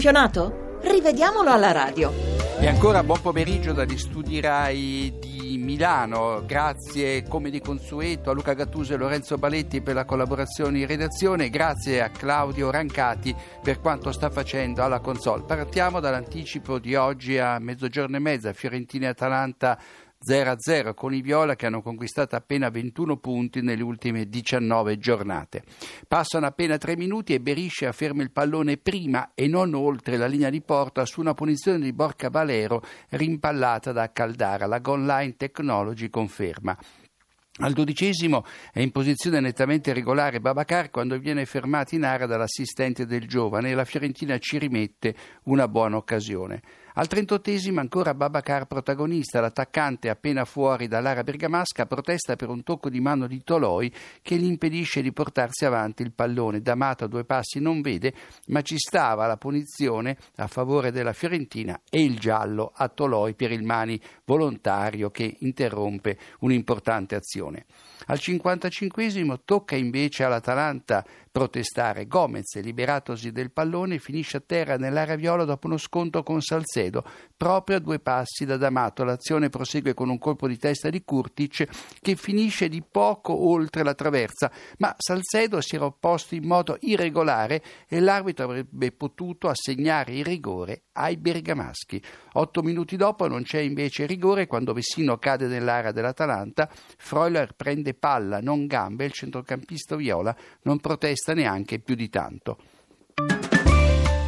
campionato? Rivediamolo alla radio. E ancora buon pomeriggio dagli studi RAI di Milano. Grazie come di consueto a Luca Gattuso e Lorenzo Baletti per la collaborazione in redazione. Grazie a Claudio Rancati per quanto sta facendo alla console. Partiamo dall'anticipo di oggi a mezzogiorno e mezza. Fiorentina e Atalanta 0-0 con i Viola che hanno conquistato appena 21 punti nelle ultime 19 giornate. Passano appena 3 minuti e Berisce afferma il pallone prima e non oltre la linea di porta su una punizione di Borca Valero rimpallata da Caldara. La Gone Line Technology conferma. Al dodicesimo è in posizione nettamente regolare Babacar quando viene fermato in area dall'assistente del giovane e la Fiorentina ci rimette una buona occasione. Al trentottesimo ancora Babacar protagonista, l'attaccante appena fuori dall'area bergamasca protesta per un tocco di mano di Toloi che gli impedisce di portarsi avanti il pallone. D'Amato a due passi non vede, ma ci stava la punizione a favore della Fiorentina e il giallo a Toloi per il mani volontario che interrompe un'importante azione. Al 55 tocca invece all'Atalanta protestare. Gomez, liberatosi del pallone, finisce a terra nell'area viola dopo uno scontro con Salcedo, proprio a due passi da D'Amato. L'azione prosegue con un colpo di testa di Kurtic che finisce di poco oltre la traversa, ma Salcedo si era opposto in modo irregolare e l'arbitro avrebbe potuto assegnare il rigore ai bergamaschi. Otto minuti dopo non c'è invece rigore quando Vessino cade nell'area dell'Atalanta, Freuler prende palla, non gambe, il centrocampista viola non protesta neanche più di tanto.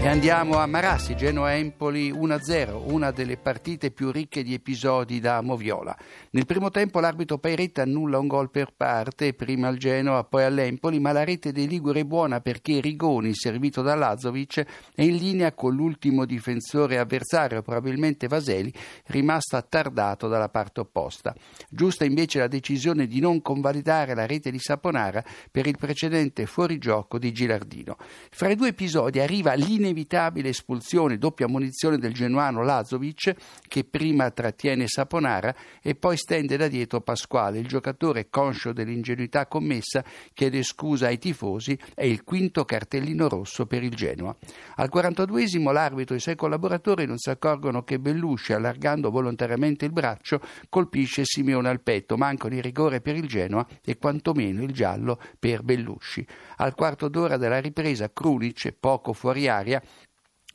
E andiamo a Marassi, Genoa-Empoli 1-0, una delle partite più ricche di episodi da Moviola. Nel primo tempo l'arbitro Pairetta annulla un gol per parte, prima al Genoa, poi all'Empoli, ma la rete dei Liguri è buona perché Rigoni, servito da Lazovic, è in linea con l'ultimo difensore avversario, probabilmente Vaseli, rimasto attardato dalla parte opposta. Giusta invece la decisione di non convalidare la rete di Saponara per il precedente fuorigioco di Gilardino. Fra i due episodi arriva l'inevitabile inevitabile espulsione, doppia munizione del genuano Lazovic che prima trattiene Saponara e poi stende da dietro Pasquale. Il giocatore, conscio dell'ingenuità commessa, chiede scusa ai tifosi e il quinto cartellino rosso per il Genoa. Al 42esimo l'arbitro e i suoi collaboratori non si accorgono che Bellusci, allargando volontariamente il braccio, colpisce Simeone al petto. Mancano il rigore per il Genoa e quantomeno il giallo per Bellusci. Al quarto d'ora della ripresa Krunic, poco fuori aria,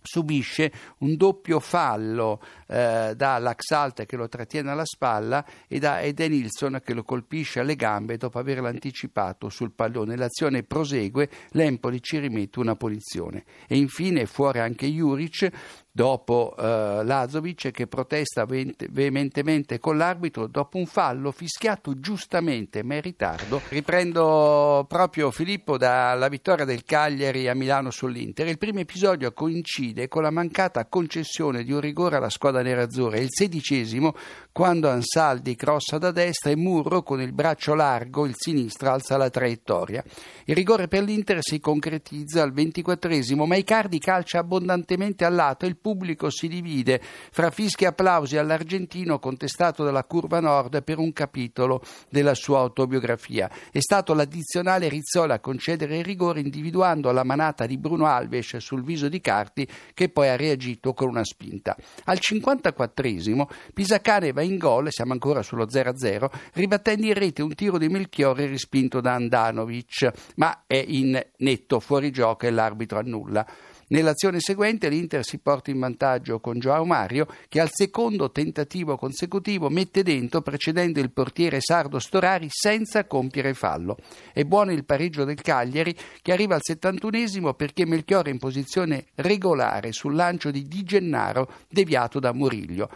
subisce un doppio fallo eh, da Laxalt che lo trattiene alla spalla e da Edenilson che lo colpisce alle gambe dopo averlo anticipato sul pallone. L'azione prosegue, l'Empoli ci rimette una punizione. E infine fuori anche Juric dopo eh, Lazovic che protesta veementemente con l'arbitro dopo un fallo fischiato giustamente ma in ritardo. Riprendo proprio Filippo dalla vittoria del Cagliari a Milano sull'Inter. Il primo episodio coincide con la mancata concessione di un rigore alla squadra nerazzurra. Il sedicesimo quando Ansaldi crossa da destra e Murro con il braccio largo, il sinistro, alza la traiettoria. Il rigore per l'Inter si concretizza al ventiquattresimo ma Icardi calcia abbondantemente al lato e il pubblico si divide fra fischi e applausi all'argentino contestato dalla curva nord per un capitolo della sua autobiografia. È stato l'addizionale Rizzola a concedere il rigore individuando la manata di Bruno Alves sul viso di Carti che poi ha reagito con una spinta. Al 54esimo Pisacane va in gol, siamo ancora sullo 0-0, ribattendo in rete un tiro di Melchiorre respinto da Andanovic, ma è in netto fuorigioco e l'arbitro annulla. Nell'azione seguente l'Inter si porta in vantaggio con Joao Mario che al secondo tentativo consecutivo mette dentro precedendo il portiere sardo Storari senza compiere fallo. È buono il pareggio del Cagliari che arriva al 71 perché Melchiorre in posizione regolare sul lancio di Di Gennaro deviato da Muriglio.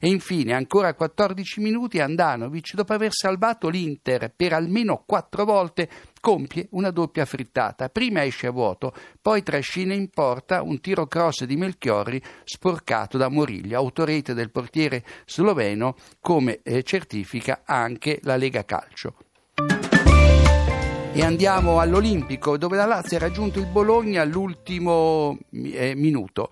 E infine, ancora 14 minuti, Andanovic, dopo aver salvato l'Inter per almeno quattro volte, compie una doppia frittata. Prima esce a vuoto, poi trascina in porta un tiro cross di Melchiorri sporcato da Moriglio, autorete del portiere sloveno, come eh, certifica anche la Lega Calcio. E andiamo all'Olimpico dove la Lazio ha raggiunto il Bologna all'ultimo eh, minuto.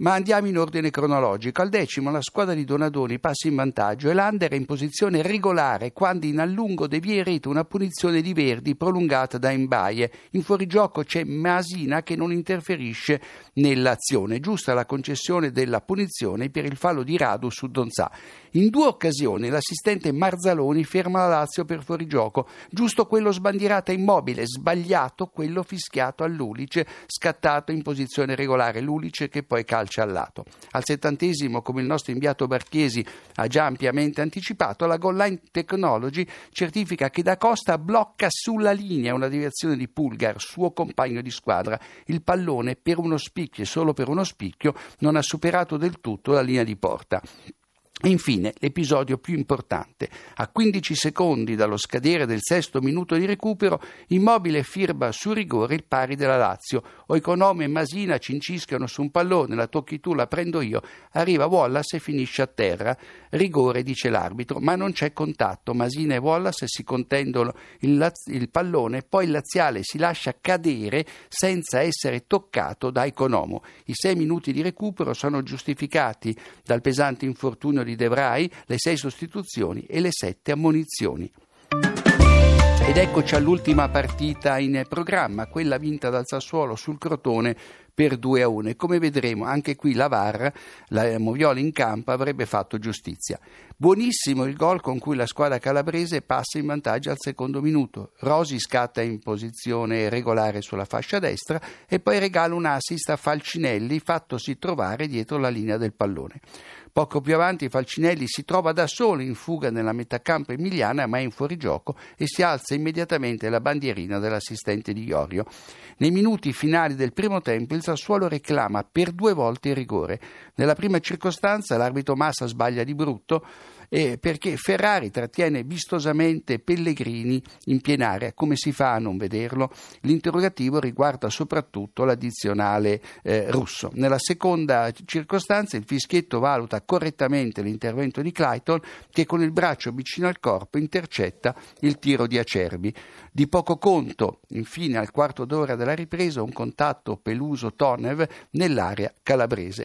Ma andiamo in ordine cronologico. Al decimo la squadra di Donadoni passa in vantaggio e Lander è in posizione regolare quando in allungo devia in rete una punizione di Verdi prolungata da Imbaie. In fuorigioco c'è Masina che non interferisce nell'azione. Giusta la concessione della punizione per il fallo di Radu su Donzà. In due occasioni l'assistente Marzaloni ferma la Lazio per fuorigioco. Giusto quello sbandierato immobile, sbagliato quello fischiato a Lulice, scattato in posizione regolare. Lulice che poi calcia al lato. Al settantesimo, come il nostro inviato Barchiesi ha già ampiamente anticipato, la Goal Line Technology certifica che Da Costa blocca sulla linea una deviazione di Pulgar, suo compagno di squadra. Il pallone, per uno spicchio e solo per uno spicchio, non ha superato del tutto la linea di porta. Infine, l'episodio più importante. A 15 secondi dallo scadere del sesto minuto di recupero, Immobile firma su rigore il pari della Lazio. Oiconome e Masina cincischiano su un pallone, la tocchi tu, la prendo io. Arriva Wallace e finisce a terra. Rigore, dice l'arbitro, ma non c'è contatto. Masina e Wallace si contendono il, laz- il pallone, poi il laziale si lascia cadere senza essere toccato da Economo. I sei minuti di recupero sono giustificati dal pesante infortunio di di De le sei sostituzioni e le sette ammonizioni. Ed eccoci all'ultima partita in programma, quella vinta dal Sassuolo sul Crotone per 2 a 1 e come vedremo anche qui la VAR, la Moviola in campo avrebbe fatto giustizia. Buonissimo il gol con cui la squadra calabrese passa in vantaggio al secondo minuto. Rosi scatta in posizione regolare sulla fascia destra e poi regala un assist a Falcinelli fattosi trovare dietro la linea del pallone. Poco più avanti Falcinelli si trova da solo in fuga nella metà campo emiliana, ma è in fuorigioco e si alza immediatamente la bandierina dell'assistente di Iorio. Nei minuti finali del primo tempo il Sassuolo reclama per due volte il rigore. Nella prima circostanza l'arbitro Massa sbaglia di brutto eh, perché Ferrari trattiene vistosamente Pellegrini in piena Come si fa a non vederlo? L'interrogativo riguarda soprattutto l'addizionale eh, russo. Nella seconda circostanza il fischietto valuta correttamente l'intervento di Clayton che con il braccio vicino al corpo intercetta il tiro di Acerbi. Di poco conto, infine, al quarto d'ora della ripresa, un contatto peluso Tonev nell'area calabrese.